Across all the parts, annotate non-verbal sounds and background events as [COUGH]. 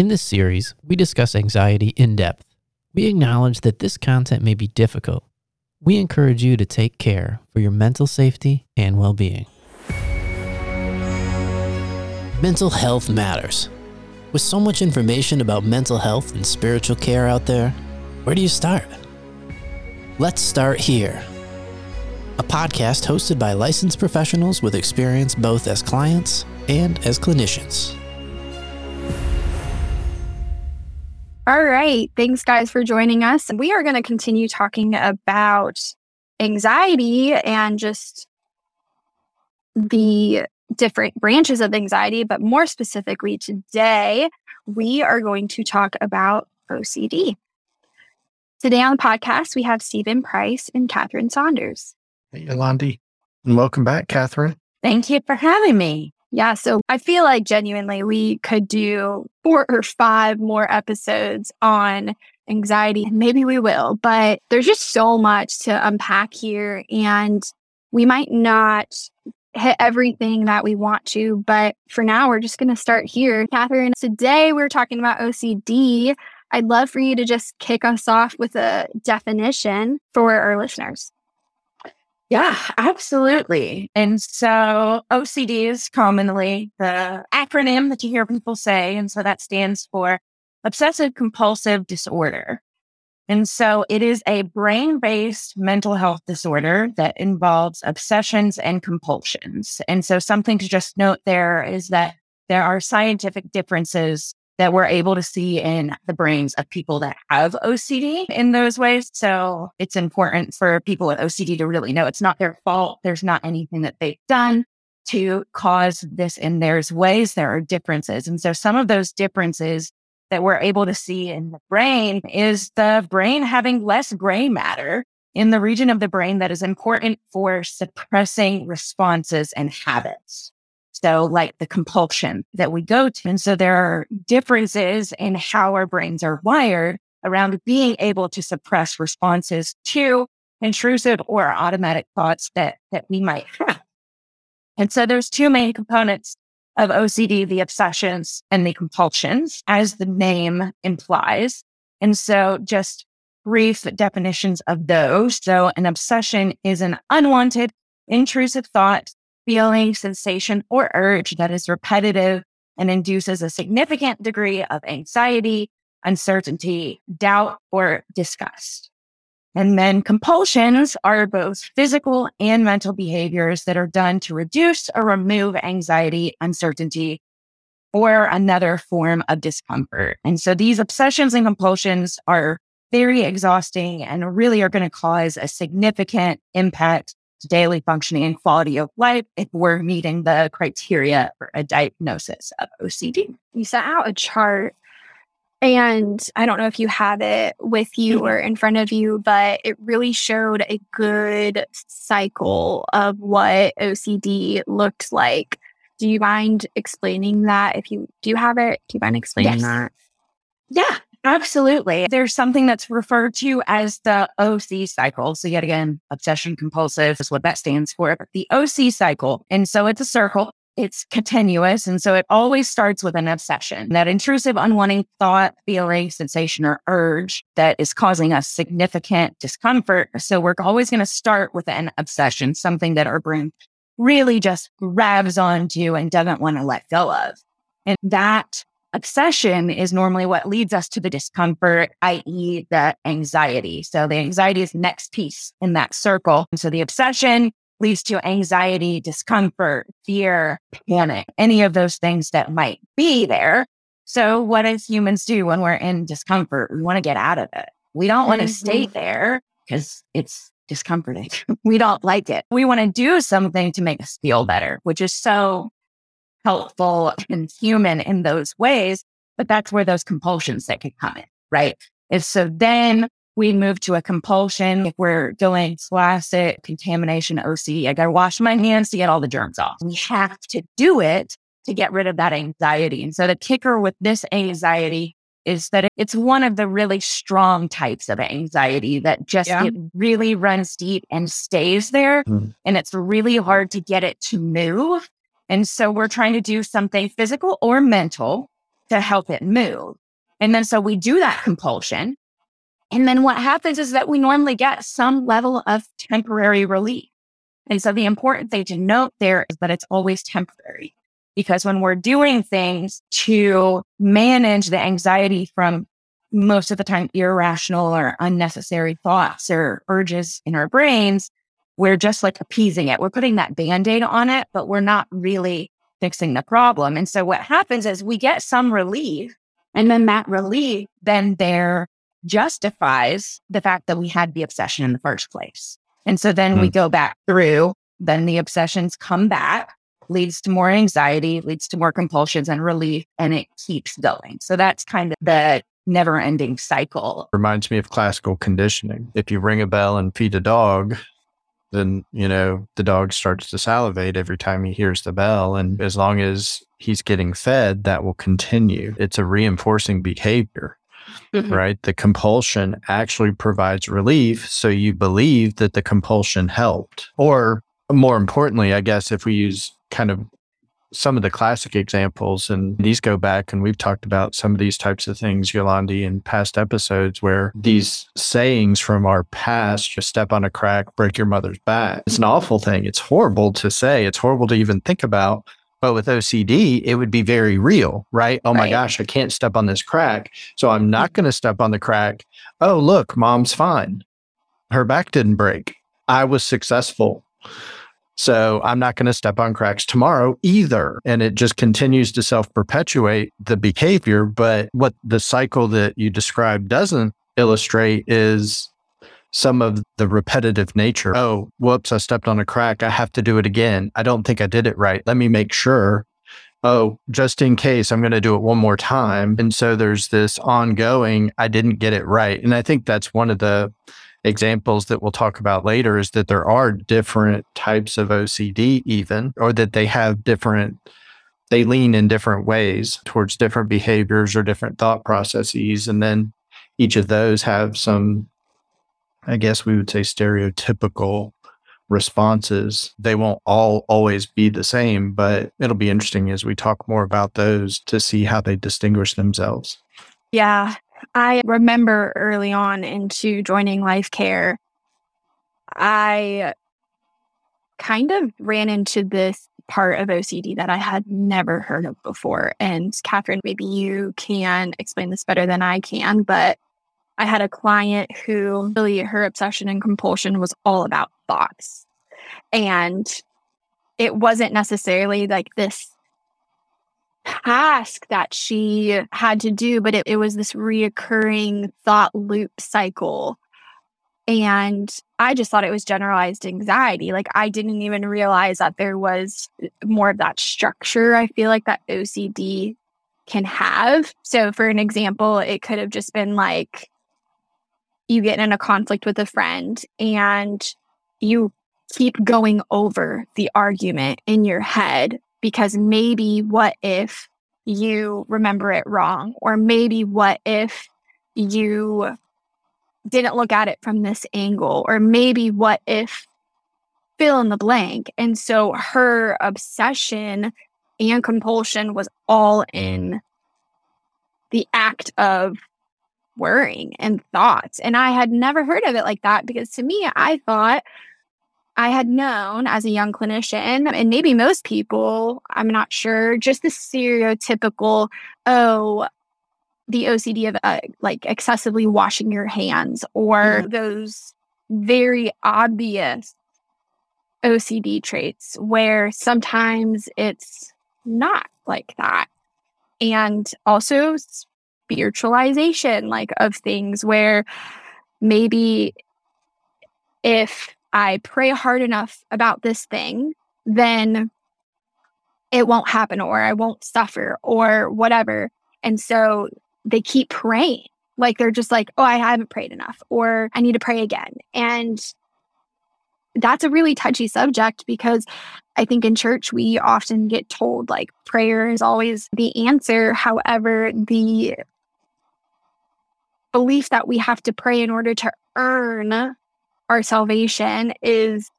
In this series, we discuss anxiety in depth. We acknowledge that this content may be difficult. We encourage you to take care for your mental safety and well being. Mental health matters. With so much information about mental health and spiritual care out there, where do you start? Let's start here. A podcast hosted by licensed professionals with experience both as clients and as clinicians. All right. Thanks, guys, for joining us. We are going to continue talking about anxiety and just the different branches of anxiety. But more specifically, today, we are going to talk about OCD. Today on the podcast, we have Steven Price and Catherine Saunders. Hey, Yolandi. And welcome back, Catherine. Thank you for having me. Yeah, so I feel like genuinely we could do four or five more episodes on anxiety, and maybe we will, but there's just so much to unpack here, and we might not hit everything that we want to, but for now, we're just going to start here. Catherine, today we're talking about OCD. I'd love for you to just kick us off with a definition for our listeners. Yeah, absolutely. And so OCD is commonly the acronym that you hear people say. And so that stands for obsessive compulsive disorder. And so it is a brain based mental health disorder that involves obsessions and compulsions. And so something to just note there is that there are scientific differences that we're able to see in the brains of people that have OCD in those ways. So it's important for people with OCD to really know it's not their fault. There's not anything that they've done to cause this in There's ways. There are differences. And so some of those differences that we're able to see in the brain is the brain having less gray matter in the region of the brain that is important for suppressing responses and habits. So like the compulsion that we go to. And so there are differences in how our brains are wired around being able to suppress responses to intrusive or automatic thoughts that, that we might have. And so there's two main components of OCD, the obsessions and the compulsions, as the name implies. And so just brief definitions of those. So an obsession is an unwanted, intrusive thought feeling, sensation, or urge that is repetitive and induces a significant degree of anxiety, uncertainty, doubt, or disgust. And then compulsions are both physical and mental behaviors that are done to reduce or remove anxiety, uncertainty, or another form of discomfort. And so these obsessions and compulsions are very exhausting and really are going to cause a significant impact daily functioning and quality of life if we're meeting the criteria for a diagnosis of OCD. You sent out a chart, and I don't know if you have it with you mm-hmm. or in front of you, but it really showed a good cycle of what OCD looked like. Do you mind explaining that? If you do you have it, do you mind explaining yes. that? Yeah, Absolutely. There's something that's referred to as the OC cycle. So, yet again, obsession compulsive is what that stands for, the OC cycle. And so it's a circle, it's continuous. And so it always starts with an obsession, that intrusive, unwanted thought, feeling, sensation, or urge that is causing us significant discomfort. So, we're always going to start with an obsession, something that our brain really just grabs onto and doesn't want to let go of. And that obsession is normally what leads us to the discomfort, i.e., the anxiety. So the anxiety is next piece in that circle. And so the obsession leads to anxiety, discomfort, fear, panic, any of those things that might be there. So what does humans do when we're in discomfort? We want to get out of it. We don't want to mm-hmm. stay there because it's discomforting. [LAUGHS] we don't like it. We want to do something to make us feel better, which is so helpful and human in those ways. But that's where those compulsions that could come in, right? And so then we move to a compulsion. If we're doing classic contamination OCD, I got to wash my hands to get all the germs off. We have to do it to get rid of that anxiety. And so the kicker with this anxiety is that it's one of the really strong types of anxiety that just yeah. it really runs deep and stays there. Mm. And it's really hard to get it to move and so we're trying to do something physical or mental to help it move. And then so we do that compulsion. And then what happens is that we normally get some level of temporary relief. And so the important thing to note there is that it's always temporary because when we're doing things to manage the anxiety from most of the time irrational or unnecessary thoughts or urges in our brains, we're just like appeasing it. We're putting that band aid on it, but we're not really fixing the problem. And so what happens is we get some relief and then that relief then there justifies the fact that we had the obsession in the first place. And so then mm. we go back through, then the obsessions come back, leads to more anxiety, leads to more compulsions and relief, and it keeps going. So that's kind of the never ending cycle. Reminds me of classical conditioning. If you ring a bell and feed a dog, then, you know, the dog starts to salivate every time he hears the bell. And as long as he's getting fed, that will continue. It's a reinforcing behavior. Mm-hmm. Right. The compulsion actually provides relief. So you believe that the compulsion helped. Or more importantly, I guess, if we use kind of some of the classic examples, and these go back, and we've talked about some of these types of things, Yolandi, in past episodes, where these sayings from our past, just step on a crack, break your mother's back. It's an awful thing. It's horrible to say. It's horrible to even think about. But with OCD, it would be very real, right? Oh my right. gosh, I can't step on this crack. So I'm not mm-hmm. going to step on the crack. Oh, look, mom's fine. Her back didn't break. I was successful. So I'm not going to step on cracks tomorrow either. And it just continues to self perpetuate the behavior. But what the cycle that you described doesn't illustrate is some of the repetitive nature. Oh, whoops, I stepped on a crack. I have to do it again. I don't think I did it right. Let me make sure. Oh, just in case, I'm going to do it one more time. And so there's this ongoing, I didn't get it right. And I think that's one of the examples that we'll talk about later is that there are different types of OCD, even, or that they have different, they lean in different ways towards different behaviors or different thought processes. And then each of those have some, I guess we would say, stereotypical responses. They won't all always be the same, but it'll be interesting as we talk more about those to see how they distinguish themselves. Yeah. I remember early on into joining Life Care, I kind of ran into this part of OCD that I had never heard of before. And Catherine, maybe you can explain this better than I can, but I had a client who really her obsession and compulsion was all about thoughts. And it wasn't necessarily like this task that she had to do, but it, it was this reoccurring thought loop cycle. And I just thought it was generalized anxiety. Like I didn't even realize that there was more of that structure. I feel like that OCD can have. So, for an example, it could have just been like you get in a conflict with a friend and you keep going over the argument in your head because maybe what if you remember it wrong? Or maybe what if you didn't look at it from this angle? Or maybe what if fill in the blank? And so her obsession and compulsion was all in the act of worrying and thoughts. And I had never heard of it like that because to me, I thought I had known as a young clinician, and maybe most people, I'm not sure, just the stereotypical, oh, the OCD of uh, like excessively washing your hands or mm-hmm. those very obvious OCD traits where sometimes it's not like that. And also spiritualization, like of things where maybe if I pray hard enough about this thing, then it won't happen or I won't suffer or whatever. And so they keep praying. Like they're just like, oh, I haven't prayed enough or I need to pray again. And that's a really touchy subject because I think in church we often get told like prayer is always the answer. However, the belief that we have to pray in order to earn our salvation is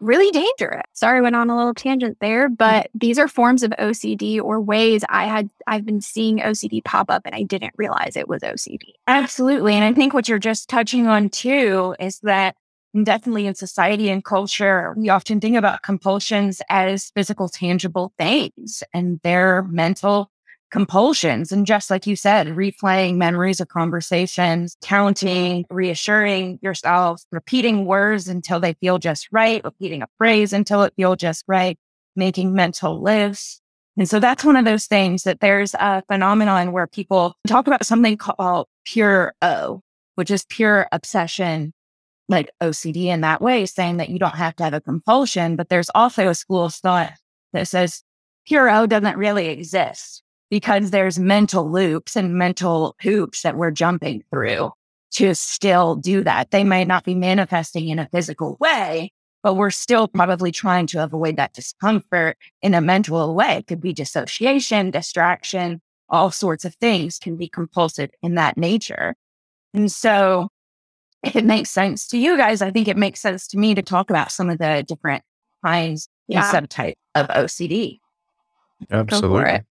really dangerous. Sorry, I went on a little tangent there, mm-hmm. but these are forms of OCD or ways I had I've been seeing OCD pop up and I didn't realize it was OCD. Absolutely. And I think what you're just touching on too is that definitely in society and culture, we often think about compulsions as physical, tangible things and they're mental compulsions. And just like you said, replaying memories of conversations, counting, reassuring yourself, repeating words until they feel just right, repeating a phrase until it feels just right, making mental lists. And so that's one of those things that there's a phenomenon where people talk about something called pure O, which is pure obsession, like OCD in that way, saying that you don't have to have a compulsion. But there's also a school of thought that says pure O doesn't really exist because there's mental loops and mental hoops that we're jumping through to still do that. They may not be manifesting in a physical way, but we're still probably trying to avoid that discomfort in a mental way. It could be dissociation, distraction, all sorts of things can be compulsive in that nature. And so if it makes sense to you guys, I think it makes sense to me to talk about some of the different kinds yeah. and subtype of OCD. Absolutely.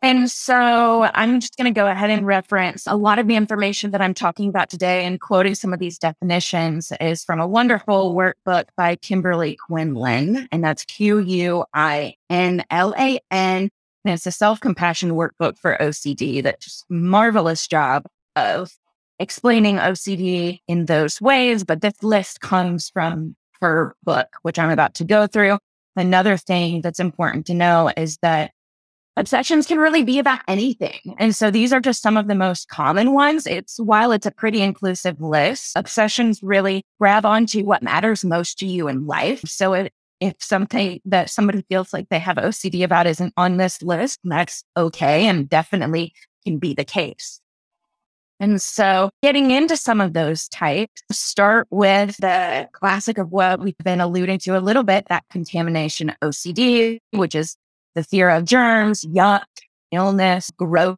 And so I'm just going to go ahead and reference a lot of the information that I'm talking about today and quoting some of these definitions is from a wonderful workbook by Kimberly Quinlan. And that's Q U I N L A N. And it's a self compassion workbook for OCD that just marvelous job of explaining OCD in those ways. But this list comes from her book, which I'm about to go through. Another thing that's important to know is that obsessions can really be about anything. And so these are just some of the most common ones. It's while it's a pretty inclusive list, obsessions really grab onto what matters most to you in life. So it, if something that somebody feels like they have OCD about isn't on this list, that's okay and definitely can be the case. And so getting into some of those types, start with the classic of what we've been alluding to a little bit, that contamination OCD, which is the fear of germs, yuck, illness, gross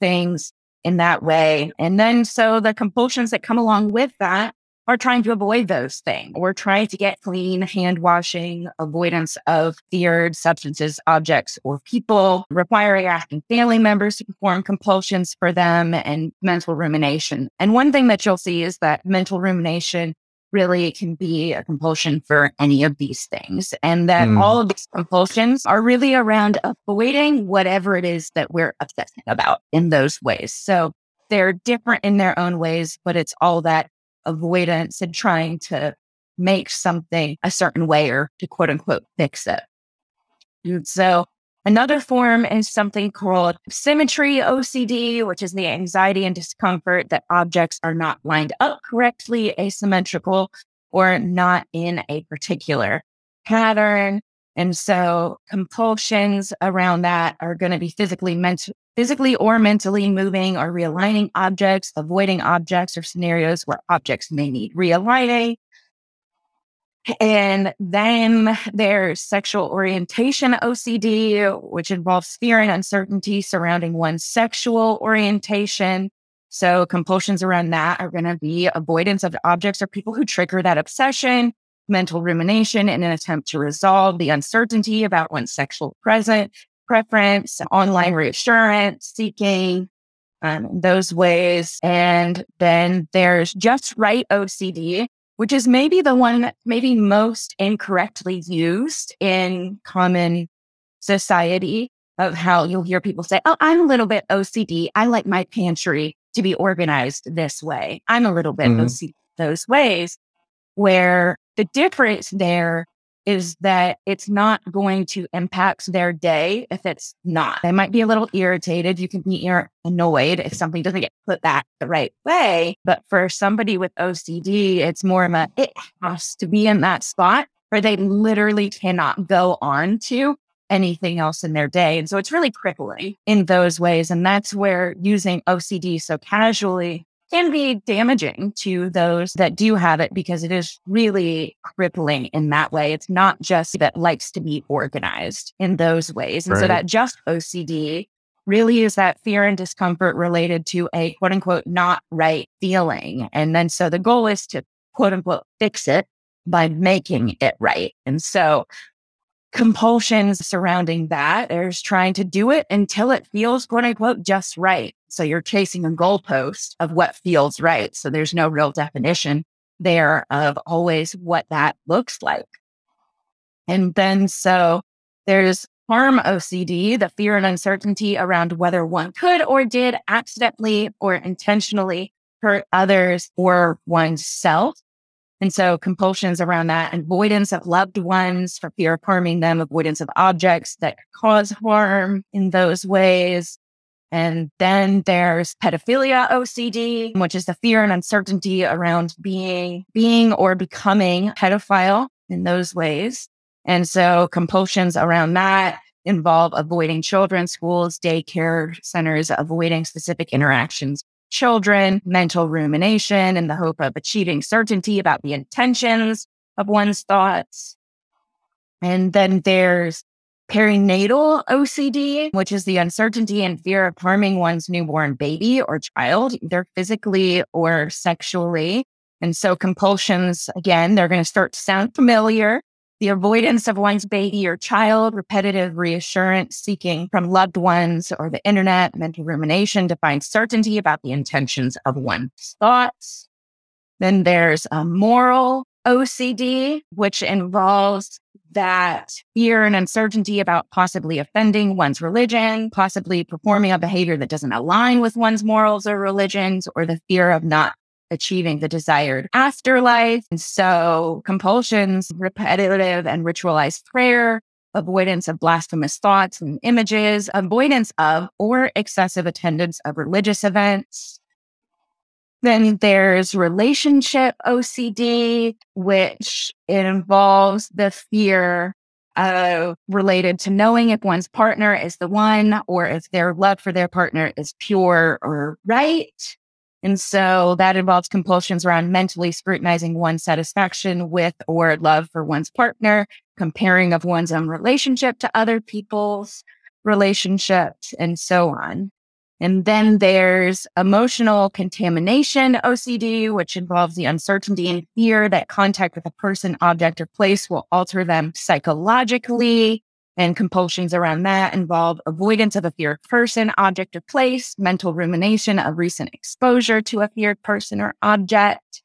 things in that way. And then so the compulsions that come along with that are trying to avoid those things. We're trying to get clean, hand washing, avoidance of feared substances, objects, or people, requiring asking family members to perform compulsions for them and mental rumination. And one thing that you'll see is that mental rumination really can be a compulsion for any of these things. And that mm. all of these compulsions are really around avoiding whatever it is that we're obsessing about in those ways. So they're different in their own ways, but it's all that avoidance and trying to make something a certain way or to quote unquote fix it. And so Another form is something called symmetry OCD, which is the anxiety and discomfort that objects are not lined up correctly, asymmetrical, or not in a particular pattern. And so compulsions around that are going to be physically, ment- physically or mentally moving or realigning objects, avoiding objects or scenarios where objects may need realigning, and then there's sexual orientation OCD, which involves fear and uncertainty surrounding one's sexual orientation. So compulsions around that are going to be avoidance of objects or people who trigger that obsession, mental rumination in an attempt to resolve the uncertainty about one's sexual present preference, online reassurance, seeking um, those ways. And then there's just right OCD, which is maybe the one that maybe most incorrectly used in common society of how you'll hear people say, Oh, I'm a little bit OCD. I like my pantry to be organized this way. I'm a little bit mm-hmm. OCD those ways where the difference there is that it's not going to impact their day if it's not. They might be a little irritated. You can be annoyed if something doesn't get put back the right way. But for somebody with OCD, it's more of a, it has to be in that spot where they literally cannot go on to anything else in their day. And so it's really crippling in those ways. And that's where using OCD so casually can be damaging to those that do have it because it is really crippling in that way. It's not just that likes to be organized in those ways. And right. so that just OCD really is that fear and discomfort related to a quote unquote not right feeling. And then so the goal is to quote unquote fix it by making it right. And so compulsions surrounding that. There's trying to do it until it feels quote unquote just right. So you're chasing a goalpost of what feels right. So there's no real definition there of always what that looks like. And then so there's harm OCD, the fear and uncertainty around whether one could or did accidentally or intentionally hurt others or oneself. And so compulsions around that, avoidance of loved ones for fear of harming them, avoidance of objects that cause harm in those ways. And then there's pedophilia OCD, which is the fear and uncertainty around being, being or becoming pedophile in those ways. And so compulsions around that involve avoiding children, schools, daycare centers, avoiding specific interactions children, mental rumination in the hope of achieving certainty about the intentions of one's thoughts. And then there's perinatal OCD, which is the uncertainty and fear of harming one's newborn baby or child, either physically or sexually. And so compulsions, again, they're going to start to sound familiar the avoidance of one's baby or child, repetitive reassurance seeking from loved ones or the internet, mental rumination to find certainty about the intentions of one's thoughts. Then there's a moral OCD, which involves that fear and uncertainty about possibly offending one's religion, possibly performing a behavior that doesn't align with one's morals or religions, or the fear of not achieving the desired afterlife. And so compulsions, repetitive and ritualized prayer, avoidance of blasphemous thoughts and images, avoidance of or excessive attendance of religious events. Then there's relationship OCD, which involves the fear uh, related to knowing if one's partner is the one or if their love for their partner is pure or right. And so that involves compulsions around mentally scrutinizing one's satisfaction with or love for one's partner, comparing of one's own relationship to other people's relationships, and so on. And then there's emotional contamination OCD, which involves the uncertainty and fear that contact with a person, object, or place will alter them psychologically and compulsions around that involve avoidance of a feared person, object, or place, mental rumination of recent exposure to a feared person or object.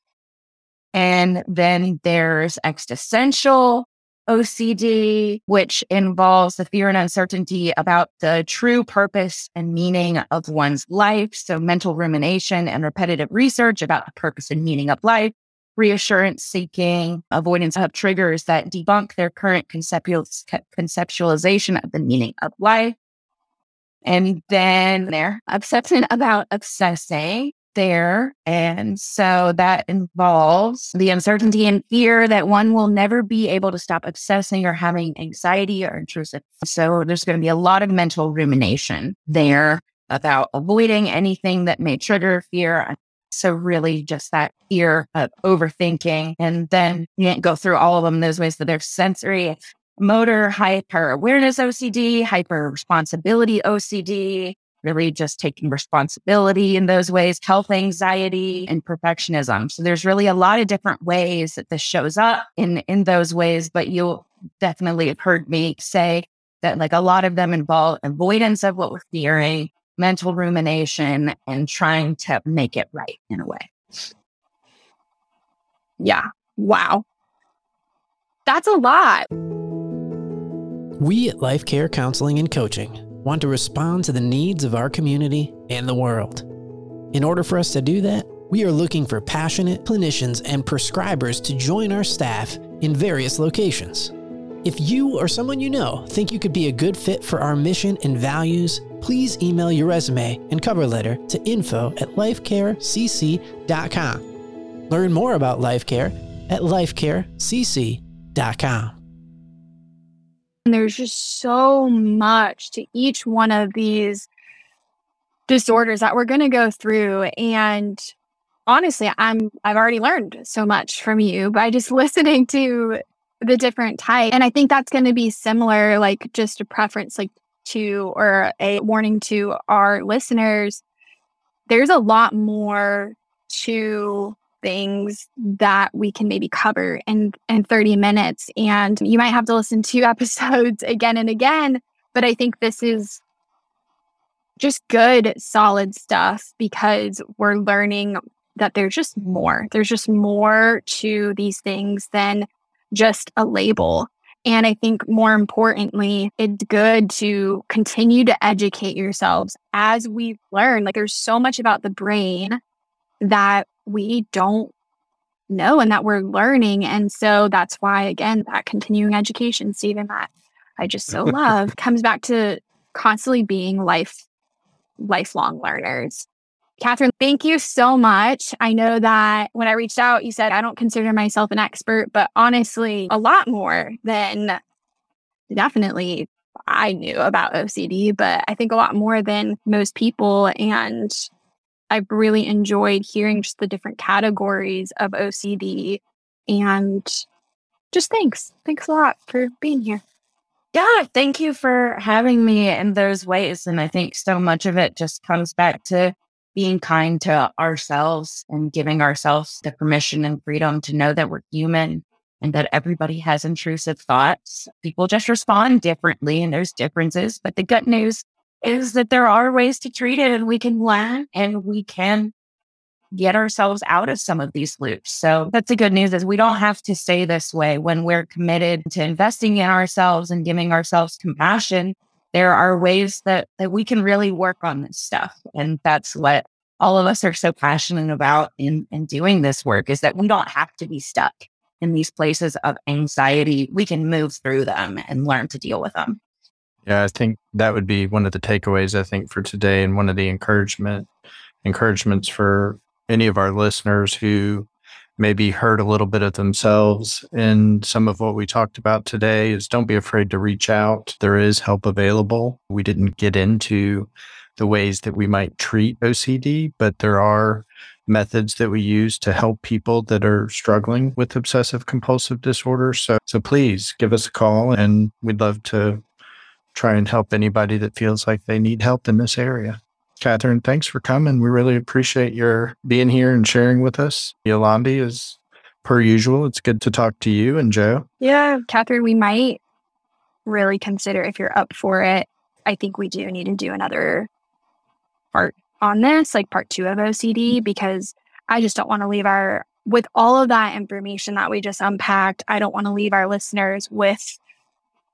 And then there's existential OCD, which involves the fear and uncertainty about the true purpose and meaning of one's life. So mental rumination and repetitive research about the purpose and meaning of life reassurance seeking, avoidance of triggers that debunk their current conceptualization of the meaning of life. And then they're obsession about obsessing there. And so that involves the uncertainty and fear that one will never be able to stop obsessing or having anxiety or intrusive. So there's going to be a lot of mental rumination there about avoiding anything that may trigger fear, so really just that fear of overthinking. And then you can't go through all of them those ways, but there's sensory, motor, hyper awareness OCD, hyper responsibility OCD, really just taking responsibility in those ways, health anxiety and perfectionism. So there's really a lot of different ways that this shows up in, in those ways, but you'll definitely have heard me say that like a lot of them involve avoidance of what we're fearing, mental rumination and trying to make it right in a way. Yeah. Wow. That's a lot. We at Life Care Counseling and Coaching want to respond to the needs of our community and the world. In order for us to do that, we are looking for passionate clinicians and prescribers to join our staff in various locations. If you or someone you know think you could be a good fit for our mission and values, please email your resume and cover letter to info at lifecarecc.com. Learn more about LifeCare at lifecarecc.com. And there's just so much to each one of these disorders that we're going to go through and honestly i'm i've already learned so much from you by just [LAUGHS] listening to the different type and i think that's going to be similar like just a preference like to or a warning to our listeners, there's a lot more to things that we can maybe cover in in 30 minutes and you might have to listen to [LAUGHS] episodes again and again but i think this is just good solid stuff because we're learning that there's just more. There's just more to these things than just a label and I think more importantly, it's good to continue to educate yourselves as we learn. Like there's so much about the brain that we don't know and that we're learning. And so that's why, again, that continuing education, Steven, that I just so [LAUGHS] love comes back to constantly being life, lifelong learners. Catherine, thank you so much. I know that when I reached out, you said I don't consider myself an expert, but honestly, a lot more than definitely I knew about OCD, but I think a lot more than most people. And I've really enjoyed hearing just the different categories of OCD. And just thanks. Thanks a lot for being here. Yeah, thank you for having me in those ways. And I think so much of it just comes back to being kind to ourselves and giving ourselves the permission and freedom to know that we're human and that everybody has intrusive thoughts. People just respond differently and there's differences. But the good news is that there are ways to treat it and we can learn and we can get ourselves out of some of these loops. So that's the good news is we don't have to stay this way when we're committed to investing in ourselves and giving ourselves compassion there are ways that that we can really work on this stuff and that's what all of us are so passionate about in in doing this work is that we don't have to be stuck in these places of anxiety. We can move through them and learn to deal with them. Yeah i think that would be one of the takeaways i think for today and one of the encouragement encouragements for any of our listeners who maybe heard a little bit of themselves in some of what we talked about today is don't be afraid to reach out. There is help available. We didn't get into the ways that we might treat OCD, but there are methods that we use to help people that are struggling with obsessive compulsive disorder. So so please give us a call and we'd love to try and help anybody that feels like they need help in this area. Catherine, thanks for coming. We really appreciate your being here and sharing with us. Yolandi is per usual. It's good to talk to you and Joe. Yeah, Catherine, we might really consider if you're up for it. I think we do need to do another part on this, like part two of OCD, because I just don't want to leave our, with all of that information that we just unpacked, I don't want to leave our listeners with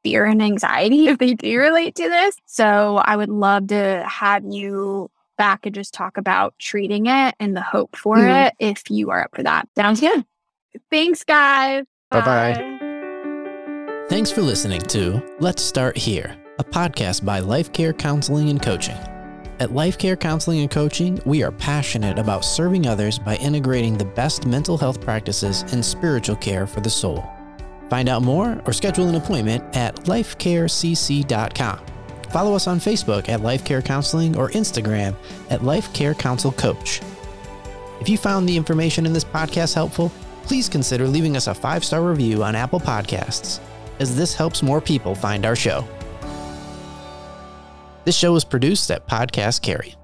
fear and anxiety if they do relate to this. So I would love to have you back and just talk about treating it and the hope for mm. it if you are up for that. Sounds good. Thanks, guys. Bye bye. Thanks for listening to Let's Start Here, a podcast by Life Care Counseling and Coaching. At Life Care Counseling and Coaching, we are passionate about serving others by integrating the best mental health practices and spiritual care for the soul. Find out more or schedule an appointment at lifecarecc.com. Follow us on Facebook at Life Care Counseling or Instagram at Life Care Counsel Coach. If you found the information in this podcast helpful, please consider leaving us a five star review on Apple Podcasts, as this helps more people find our show. This show is produced at Podcast Carry.